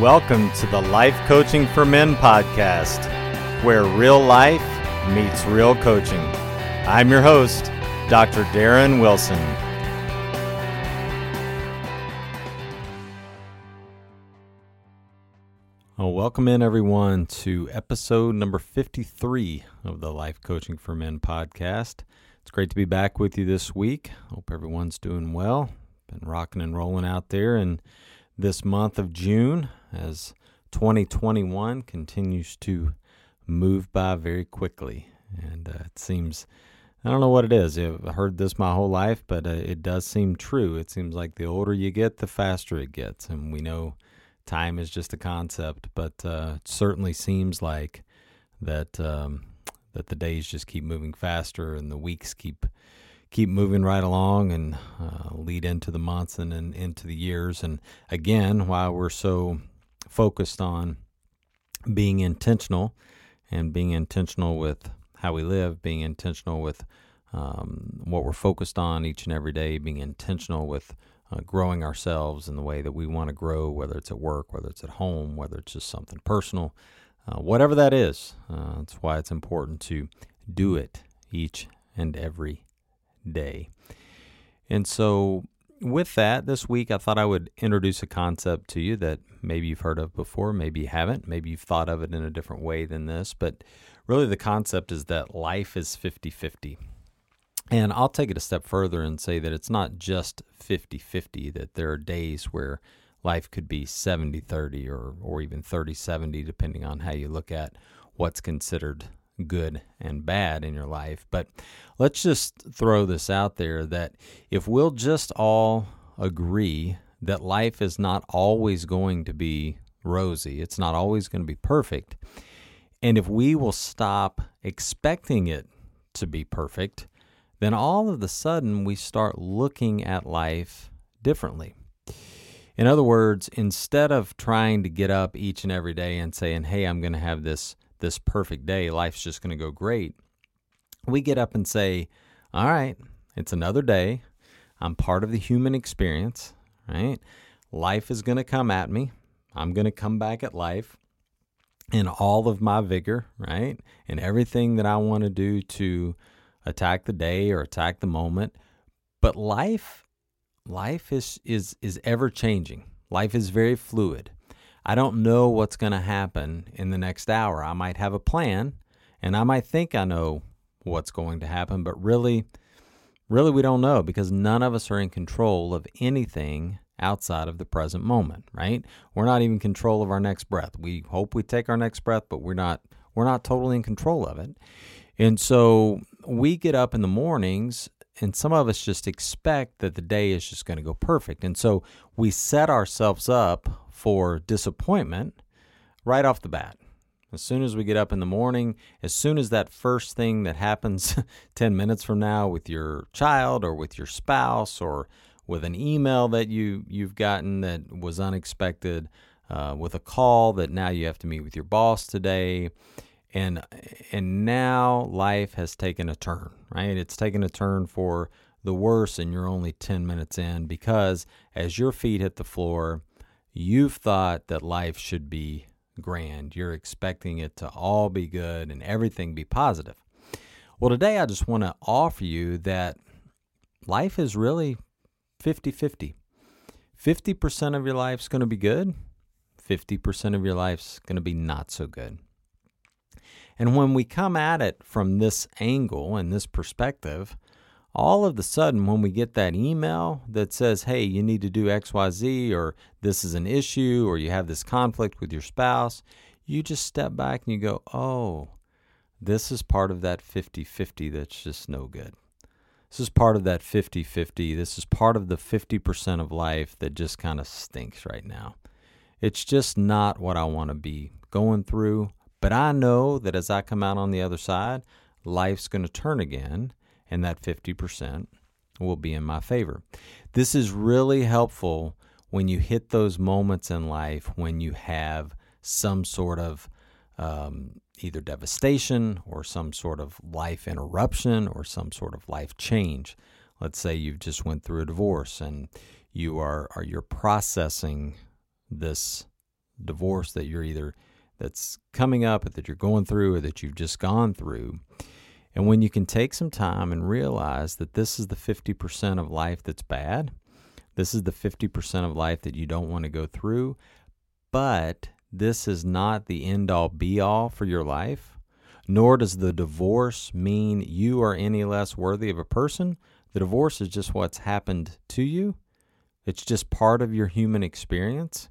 Welcome to the Life Coaching for Men podcast, where real life meets real coaching. I'm your host, Dr. Darren Wilson. Well, welcome in everyone to episode number 53 of the Life Coaching for Men podcast. It's great to be back with you this week. Hope everyone's doing well. Been rocking and rolling out there in this month of June as 2021 continues to move by very quickly. And uh, it seems, I don't know what it is. I've heard this my whole life, but uh, it does seem true. It seems like the older you get, the faster it gets. And we know time is just a concept, but uh, it certainly seems like that um, that the days just keep moving faster and the weeks keep keep moving right along and uh, lead into the months and into the years. And again, while we're so focused on being intentional and being intentional with how we live, being intentional with um, what we're focused on each and every day, being intentional with uh, growing ourselves in the way that we want to grow, whether it's at work, whether it's at home, whether it's just something personal, uh, whatever that is. Uh, that's why it's important to do it each and every day. And so, with that, this week I thought I would introduce a concept to you that maybe you've heard of before, maybe you haven't, maybe you've thought of it in a different way than this, but really the concept is that life is 50 50. And I'll take it a step further and say that it's not just 50 50, that there are days where life could be 70 30 or, or even 30 70, depending on how you look at what's considered good and bad in your life. But let's just throw this out there that if we'll just all agree that life is not always going to be rosy, it's not always going to be perfect. And if we will stop expecting it to be perfect, then all of a sudden we start looking at life differently. In other words, instead of trying to get up each and every day and saying, hey, I'm going to have this this perfect day, life's just going to go great. We get up and say, All right, it's another day. I'm part of the human experience, right? Life is going to come at me. I'm going to come back at life in all of my vigor, right? And everything that I want to do to attack the day or attack the moment. But life life is is is ever changing. Life is very fluid. I don't know what's going to happen in the next hour. I might have a plan and I might think I know what's going to happen, but really, really, we don't know because none of us are in control of anything outside of the present moment, right? We're not even in control of our next breath. We hope we take our next breath, but we're not we're not totally in control of it. And so we get up in the mornings and some of us just expect that the day is just going to go perfect. And so we set ourselves up for disappointment right off the bat. As soon as we get up in the morning, as soon as that first thing that happens 10 minutes from now with your child or with your spouse or with an email that you, you've gotten that was unexpected, uh, with a call that now you have to meet with your boss today, and and now life has taken a turn, right? It's taken a turn for the worse, and you're only 10 minutes in because as your feet hit the floor, you've thought that life should be grand. You're expecting it to all be good and everything be positive. Well, today I just want to offer you that life is really 50 50. 50% of your life's going to be good, 50% of your life's going to be not so good. And when we come at it from this angle and this perspective, all of the sudden, when we get that email that says, hey, you need to do XYZ, or this is an issue, or you have this conflict with your spouse, you just step back and you go, oh, this is part of that 50 50 that's just no good. This is part of that 50 50. This is part of the 50% of life that just kind of stinks right now. It's just not what I want to be going through. But I know that as I come out on the other side, life's going to turn again, and that 50% will be in my favor. This is really helpful when you hit those moments in life when you have some sort of um, either devastation or some sort of life interruption or some sort of life change. Let's say you've just went through a divorce and you are, are you're processing this divorce that you're either that's coming up or that you're going through or that you've just gone through. And when you can take some time and realize that this is the 50% of life that's bad, this is the 50% of life that you don't want to go through, but this is not the end all be all for your life, nor does the divorce mean you are any less worthy of a person. The divorce is just what's happened to you, it's just part of your human experience.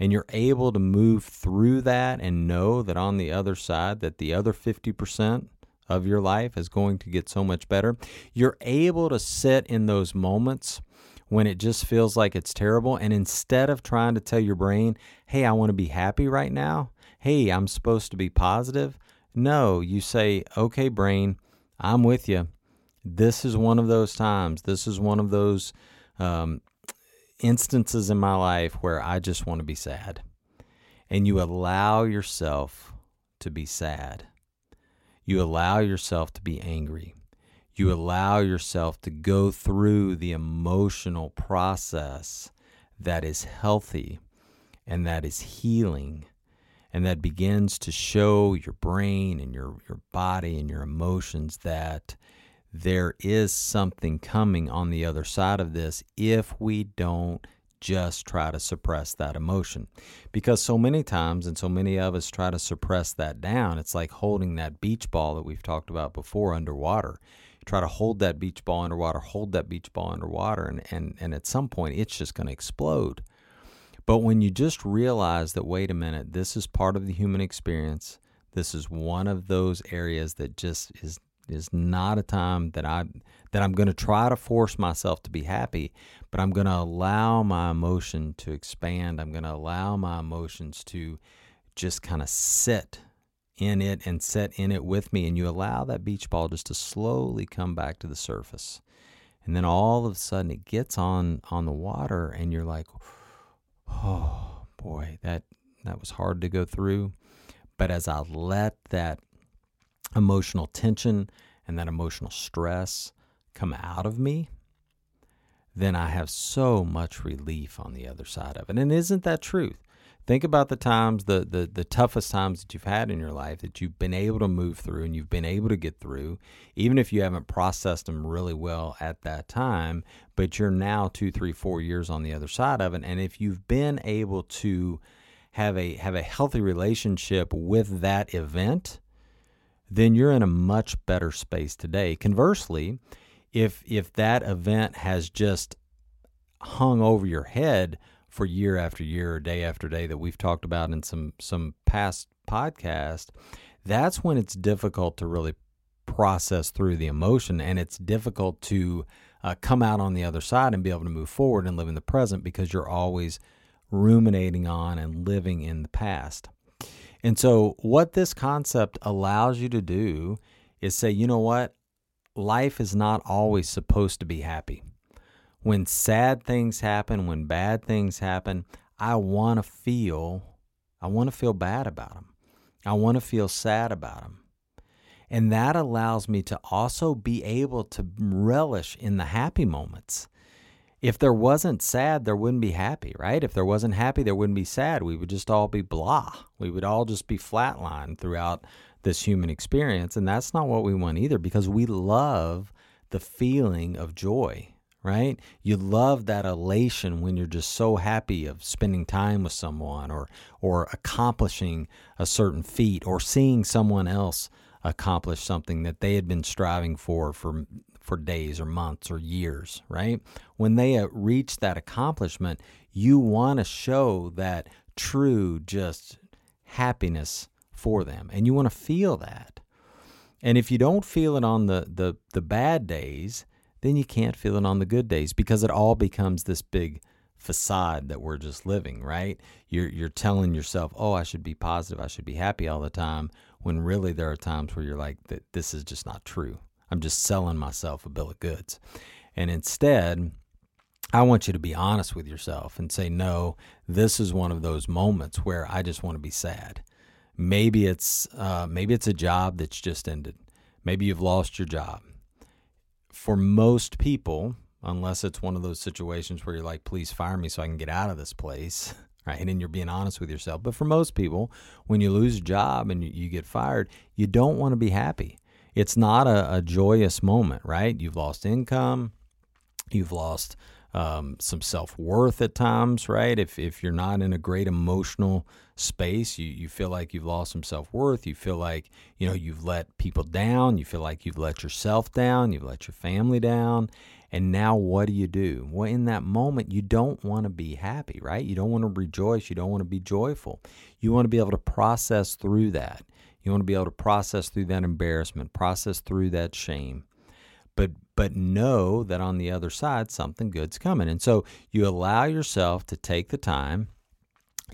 And you're able to move through that and know that on the other side, that the other 50% of your life is going to get so much better. You're able to sit in those moments when it just feels like it's terrible. And instead of trying to tell your brain, hey, I want to be happy right now, hey, I'm supposed to be positive, no, you say, okay, brain, I'm with you. This is one of those times. This is one of those um, instances in my life where I just want to be sad. And you allow yourself to be sad. You allow yourself to be angry. You allow yourself to go through the emotional process that is healthy and that is healing and that begins to show your brain and your, your body and your emotions that there is something coming on the other side of this if we don't just try to suppress that emotion. Because so many times, and so many of us try to suppress that down, it's like holding that beach ball that we've talked about before underwater try to hold that beach ball underwater, hold that beach ball underwater, and, and, and at some point it's just going to explode. But when you just realize that, wait a minute, this is part of the human experience, this is one of those areas that just is is not a time that I that I'm going to try to force myself to be happy, but I'm going to allow my emotion to expand. I'm going to allow my emotions to just kind of sit in it and set in it with me, and you allow that beach ball just to slowly come back to the surface. And then all of a sudden it gets on on the water and you're like, oh boy, that that was hard to go through. But as I let that emotional tension and that emotional stress come out of me, then I have so much relief on the other side of it. And isn't that truth? Think about the times, the, the, the toughest times that you've had in your life that you've been able to move through and you've been able to get through, even if you haven't processed them really well at that time, but you're now two, three, four years on the other side of it. And if you've been able to have a have a healthy relationship with that event, then you're in a much better space today. Conversely, if if that event has just hung over your head for year after year or day after day that we've talked about in some some past podcast, that's when it's difficult to really process through the emotion and it's difficult to uh, come out on the other side and be able to move forward and live in the present because you're always ruminating on and living in the past. And so, what this concept allows you to do is say, you know what? Life is not always supposed to be happy when sad things happen, when bad things happen, I want to feel I want to feel bad about them. I want to feel sad about them. And that allows me to also be able to relish in the happy moments. If there wasn't sad, there wouldn't be happy, right? If there wasn't happy, there wouldn't be sad. We would just all be blah. We would all just be flatlined throughout this human experience. And that's not what we want either because we love the feeling of joy right? You love that elation when you're just so happy of spending time with someone or or accomplishing a certain feat or seeing someone else accomplish something that they had been striving for for for days or months or years, right? When they uh, reach that accomplishment, you want to show that true just happiness for them and you want to feel that. And if you don't feel it on the the the bad days, then you can't feel it on the good days because it all becomes this big facade that we're just living, right? You're you're telling yourself, "Oh, I should be positive, I should be happy all the time," when really there are times where you're like, that "This is just not true. I'm just selling myself a bill of goods." And instead, I want you to be honest with yourself and say, "No, this is one of those moments where I just want to be sad." Maybe it's uh, maybe it's a job that's just ended. Maybe you've lost your job. For most people, unless it's one of those situations where you're like, please fire me so I can get out of this place, right? And then you're being honest with yourself. But for most people, when you lose a job and you, get fired, you don't want to be happy. It's not a, a joyous moment, right? You've lost income, you've lost um, some self worth at times, right? If, if you're not in a great emotional space, you, you feel like you've lost some self worth. You feel like, you know, you've let people down. You feel like you've let yourself down. You've let your family down. And now what do you do? Well, in that moment, you don't want to be happy, right? You don't want to rejoice. You don't want to be joyful. You want to be able to process through that. You want to be able to process through that embarrassment, process through that shame. But but know that on the other side something good's coming. And so you allow yourself to take the time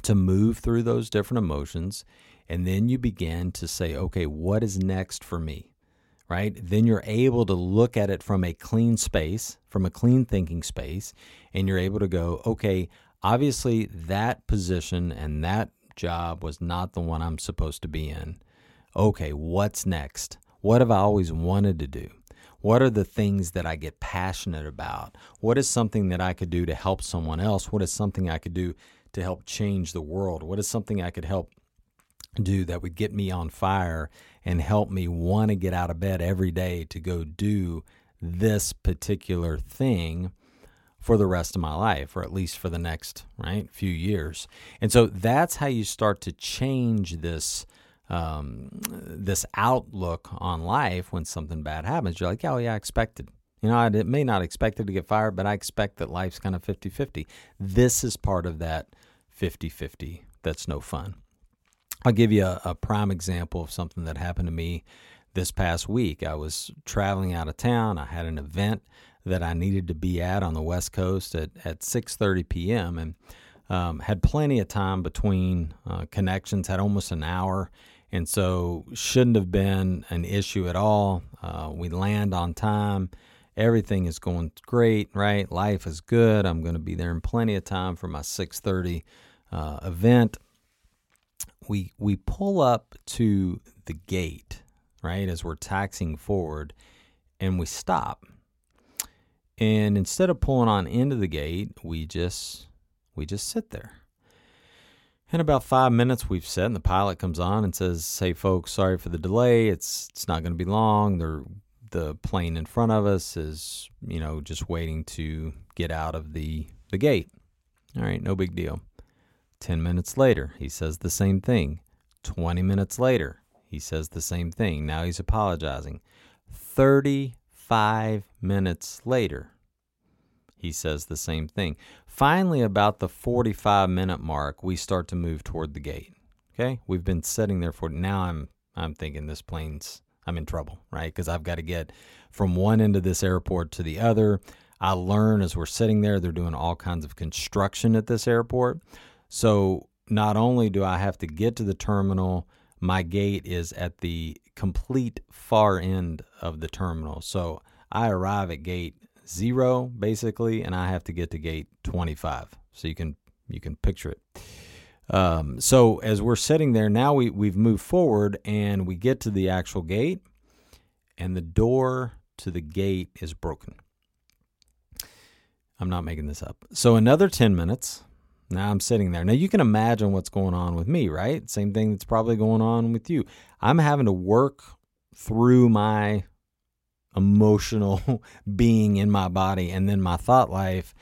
to move through those different emotions and then you begin to say, "Okay, what is next for me?" right? Then you're able to look at it from a clean space, from a clean thinking space, and you're able to go, okay, obviously that position and that job was not the one I'm supposed to be in. Okay, what's next? What have I always wanted to do? What are the things that I get passionate about? What is something that I could do to help someone else? What is something I could do to help change the world? What is something I could help do that would get me on fire and help me want to get out of bed every day to go do this particular thing for the rest of my life or at least for the next right few years? And so that's how you start to change this um, this outlook on life when something bad happens. You're like oh yeah i expected. You know i may not expect it to get fired but i expect that life's kind of 50-50 this is part of that 50-50 that's no fun I'll give you a, a, prime example of something that happened to me this past week. I was traveling out of town. I had an event that I needed to be at on the West Coast at, at 6:30 p.m. and um, had plenty of time between uh, connections. Had almost an hour, and so shouldn't have been an issue at all. Uh, we land on time. Everything is going great, right? Life is good. I'm going to be there in plenty of time for my 6:30 uh, event we we pull up to the gate, right, as we're taxing forward, and we stop. And instead of pulling on into the gate, we just we just sit there. In about five minutes, we've set, and the pilot comes on and says, "Hey, folks, sorry for the delay. It's it's not going to be long. The the plane in front of us is, you know, just waiting to get out of the the gate. All right, no big deal." 10 minutes later, he says the same thing. 20 minutes later, he says the same thing. Now he's apologizing. 35 minutes later, he says the same thing. Finally, about the 45 minute mark, we start to move toward the gate. Okay? We've been sitting there for now I'm I'm thinking this plane's I'm in trouble, right? Because I've got to get from one end of this airport to the other. I learn as we're sitting there, they're doing all kinds of construction at this airport. So not only do I have to get to the terminal, my gate is at the complete far end of the terminal. So I arrive at gate zero basically, and I have to get to gate 25. So you can you can picture it. Um, so as we're sitting there now, we we've moved forward and we get to the actual gate, and the door to the gate is broken. I'm not making this up. So another 10 minutes now I'm sitting there. Now you can imagine what's going on with me, right? Same thing that's probably going on with you. I'm having to work through my emotional being in my body and then my thought life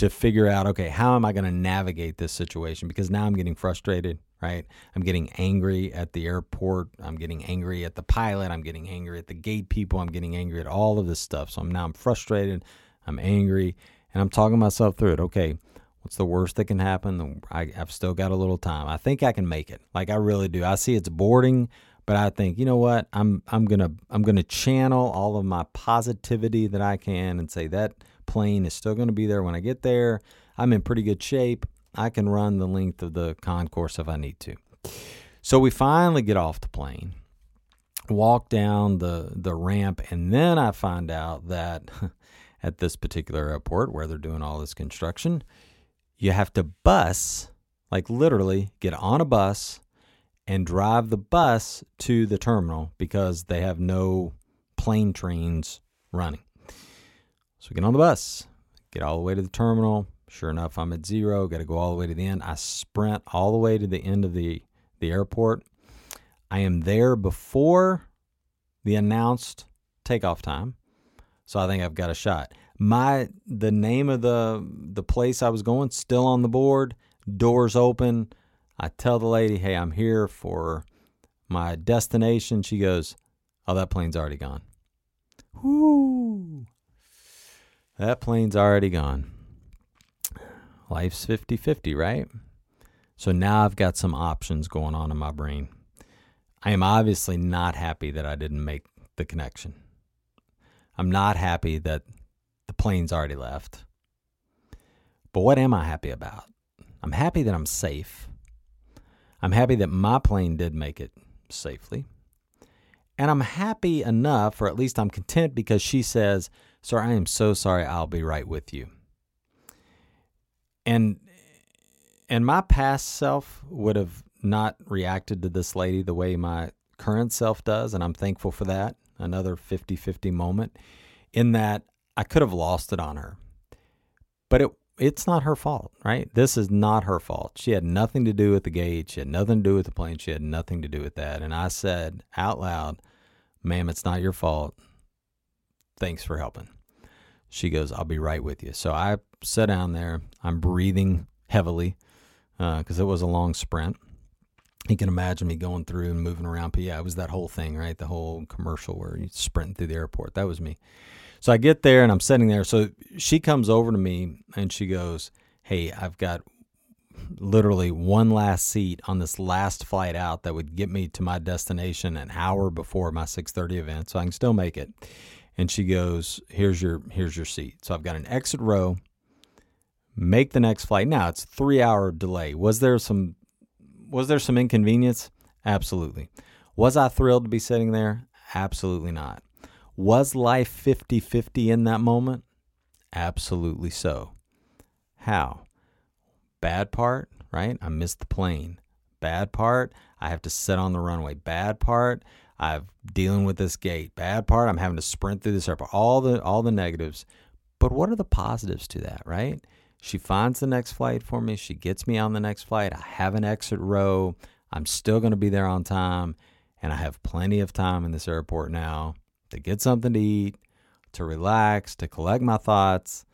to figure out, okay, how am I going to navigate this situation? Because now I'm getting frustrated, right? I'm getting angry at the airport. I'm getting angry at the pilot. I'm getting angry at the gate people. I'm getting angry at all of this stuff. So I'm now I'm frustrated. I'm angry and I'm talking myself through it. Okay, What's the worst that can happen? I, have still got a little time. I think I can make it. Like I really do. I see it's boarding, But I think, you know what? I'm I'm to I'm to channel all of my positivity that I can and say that plane is still going to be there when I get there. I'm in pretty good shape. I can run the length of the concourse if I need to. So we finally get off the plane, walk down the the ramp, and then I find out that at this particular airport where they're doing all this construction, you have to bus, like literally get on a bus and drive the bus to the terminal because they have no plane trains running. So we get on the bus, get all the way to the terminal. Sure enough, I'm at zero, got to go all the way to the end. I sprint all the way to the end of the, the airport. I am there before the announced takeoff time. So I think I've got a shot. My the name of the the place I was going still on the board, doors open. I tell the lady, "Hey, I'm here for my destination." She goes, "Oh, that plane's already gone." Whoo. That plane's already gone. Life's 50-50, right? So now I've got some options going on in my brain. I am obviously not happy that I didn't make the connection. I'm not happy that the plane's already left. But what am I happy about? I'm happy that I'm safe. I'm happy that my plane did make it safely. And I'm happy enough, or at least I'm content because she says, Sir, I am so sorry. I'll be right with you. And and my past self would have not reacted to this lady the way my current self does, and I'm thankful for that another 50 50 moment in that I could have lost it on her. But it it's not her fault, right? This is not her fault. She had nothing to do with the gate. She had nothing to do with the plane. She had nothing to do with that. And I said out loud, ma'am, it's not your fault. Thanks for helping. She goes, I'll be right with you. So I sat down there. I'm breathing heavily because uh, it was a long sprint you can imagine me going through and moving around. But yeah, it was that whole thing, right? The whole commercial where you sprinting through the airport. That was me. So I get there and I'm sitting there. So she comes over to me and she goes, Hey, I've got literally one last seat on this last flight out that would get me to my destination an hour before my 6:30 event so I can still make it. And she goes, "Here's your here's your seat." So I've got an exit row. Make the next flight. Now, it's 3-hour delay. Was there some was there some inconvenience? Absolutely. Was I thrilled to be sitting there? Absolutely not. Was life 50 50 in that moment? Absolutely so. How? Bad part, right? I missed the plane. Bad part, I have to sit on the runway. Bad part, I'm dealing with this gate. Bad part, I'm having to sprint through this airport. All the all the negatives. But what are the positives to that, right? She finds the next flight for me. She gets me on the next flight. I have an exit row. I'm still going to be there on time. And I have plenty of time in this airport now to get something to eat, to relax, to collect my thoughts,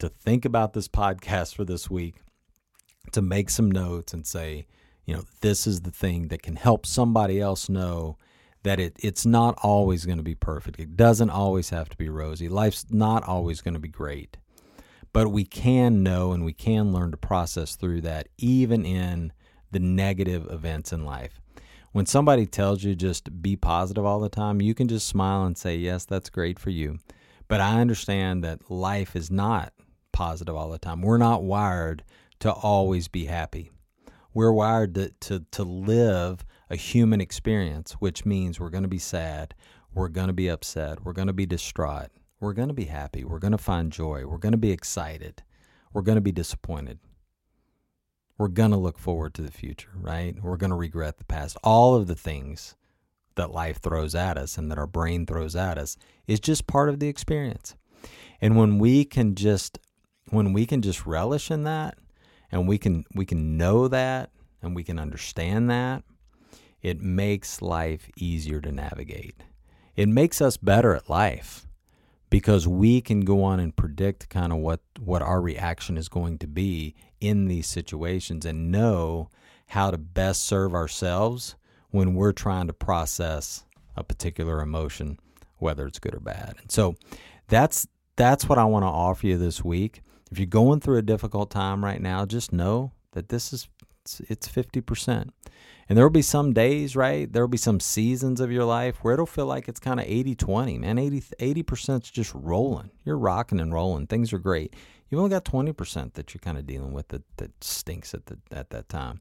to think about this podcast for this week, to make some notes and say, you know, this is the thing that can help somebody else know that it, it's not always going to be perfect. It doesn't always have to be rosy. Life's not always going to be great. But we can know and we can learn to process through that, even in the negative events in life. When somebody tells you just be positive all the time, you can just smile and say, Yes, that's great for you. But I understand that life is not positive all the time. We're not wired to always be happy. We're wired to, to, to live a human experience, which means we're going to be sad, we're going to be upset, we're going to be distraught, we're going to be happy. We're going to find joy. We're going to be excited. We're going to be disappointed. We're going to look forward to the future, right? We're going to regret the past. All of the things that life throws at us and that our brain throws at us is just part of the experience. And when we can just when we can just relish in that and we can we can know that and we can understand that, it makes life easier to navigate. It makes us better at life because we can go on and predict kind of what what our reaction is going to be in these situations and know how to best serve ourselves when we're trying to process a particular emotion whether it's good or bad. And so that's that's what I want to offer you this week. If you're going through a difficult time right now, just know that this is It's it's 50%. And there will be some days, right? There will be some seasons of your life where it'll feel like it's kind of 80 20, man. 80 percent is just rolling. You're rocking and rolling. Things are great. You've only got 20% that you're kind of dealing with that, that stinks at, the, at that time.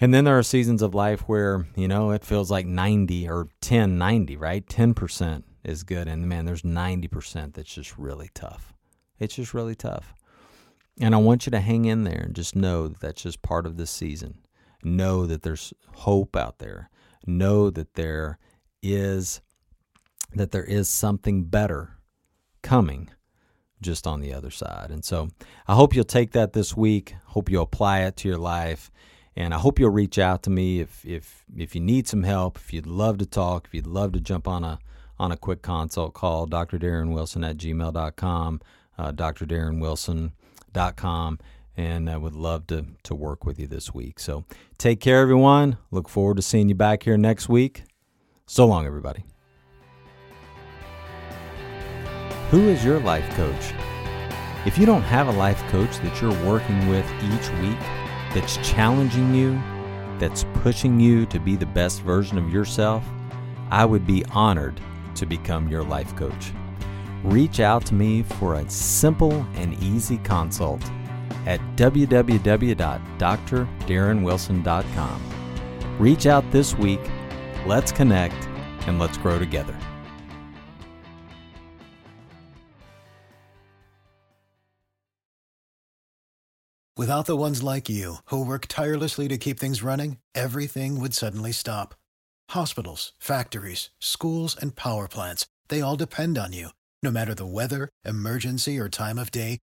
And then there are seasons of life where, you know, it feels like 90 or 10, 90, right? 10% is good. And man, there's 90% that's just really tough. It's just really tough. And I want you to hang in there and just know that that's just part of this season. Know that there's hope out there. Know that there is that there is something better coming just on the other side. And so I hope you'll take that this week. Hope you'll apply it to your life. And I hope you'll reach out to me if if if you need some help, if you'd love to talk, if you'd love to jump on a on a quick consult call, Dr. Darren Wilson at gmail.com, uh, Dr. And I would love to, to work with you this week. So take care, everyone. Look forward to seeing you back here next week. So long, everybody. Who is your life coach? If you don't have a life coach that you're working with each week, that's challenging you, that's pushing you to be the best version of yourself, I would be honored to become your life coach reach out to me for a simple and easy consult at www.drdarrenwilson.com. Reach out this week, let's connect, and let's grow together. Without the ones like you, who work tirelessly to keep things running, everything would suddenly stop. Hospitals, factories, schools, and power plants, they all depend on you. No matter the weather, emergency, or time of day,